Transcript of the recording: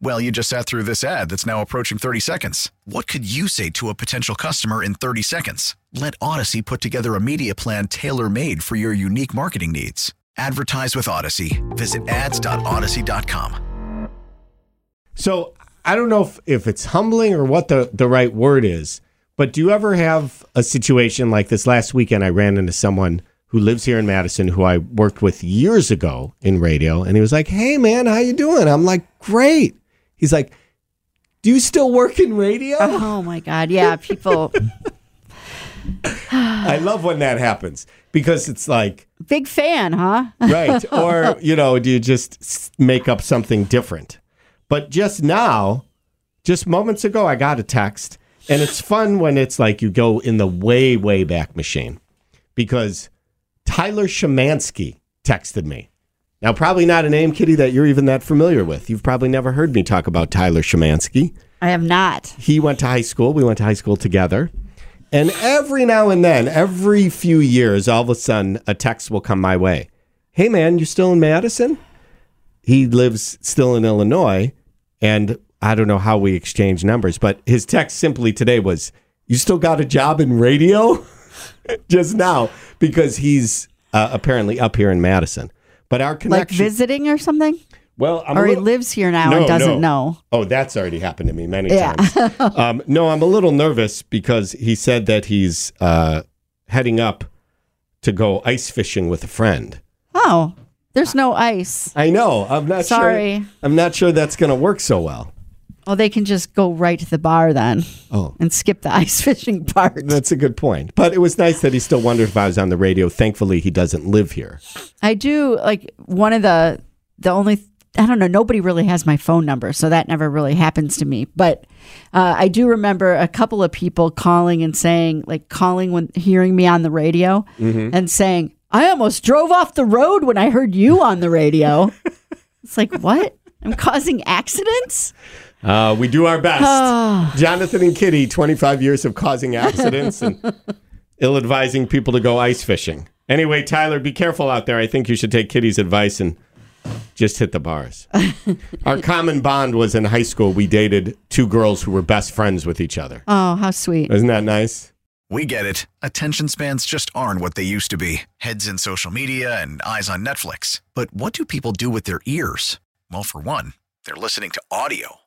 Well, you just sat through this ad that's now approaching 30 seconds. What could you say to a potential customer in 30 seconds? Let Audacy put together a media plan tailor made for your unique marketing needs. Advertise with Audacy. Visit ads.audacy.com. So I don't know if, if it's humbling or what the, the right word is, but do you ever have a situation like this? Last weekend, I ran into someone who lives here in Madison who I worked with years ago in radio, and he was like, "Hey, man, how you doing?" I'm like, "Great." He's like, "Do you still work in radio?" Oh my god, yeah, people I love when that happens because it's like, big fan, huh? right, or you know, do you just make up something different? But just now, just moments ago, I got a text, and it's fun when it's like you go in the way, way back machine because Tyler Shemansky texted me. Now, probably not a name, Kitty, that you're even that familiar with. You've probably never heard me talk about Tyler Shemansky. I have not. He went to high school. We went to high school together. And every now and then, every few years, all of a sudden, a text will come my way. Hey, man, you still in Madison? He lives still in Illinois. And I don't know how we exchange numbers, but his text simply today was, You still got a job in radio? Just now, because he's uh, apparently up here in Madison. But our Like visiting or something? well, I'm or he lives here now No, and doesn't no. know. Oh, that's already happened to me many Yeah. times. um, no, I'm a little nervous because he said that he's uh, heading up to go ice fishing with a friend. Oh, there's no ice. I know. I'm not Sorry. sure. I'm not sure that's going to work so well. Well, they can just go right to the bar then Oh, and skip the ice fishing part. that's a good point. But it was nice that he still wondered if I was on the radio. Thankfully, he doesn't live here. I do like one of the the only I don't know. Nobody really has my phone number, so that never really happens to me. But uh, I do remember a couple of people calling and saying, like calling when hearing me on the radio and saying, "I almost drove off the road when I heard you on the radio." it's like what? I'm causing accidents? Uh, we do our best. Jonathan and Kitty, 25 years of causing accidents and ill advising people to go ice fishing. Anyway, Tyler, be careful out there. I think you should take Kitty's advice and just hit the bars. Our common bond was in high school. We dated two girls who were best friends with each other. Oh, how sweet! Isn't that nice? We get it. Attention spans just aren't what they used to be heads in social media and eyes on Netflix. But what do people do with their ears? Well, for one, they're listening to audio.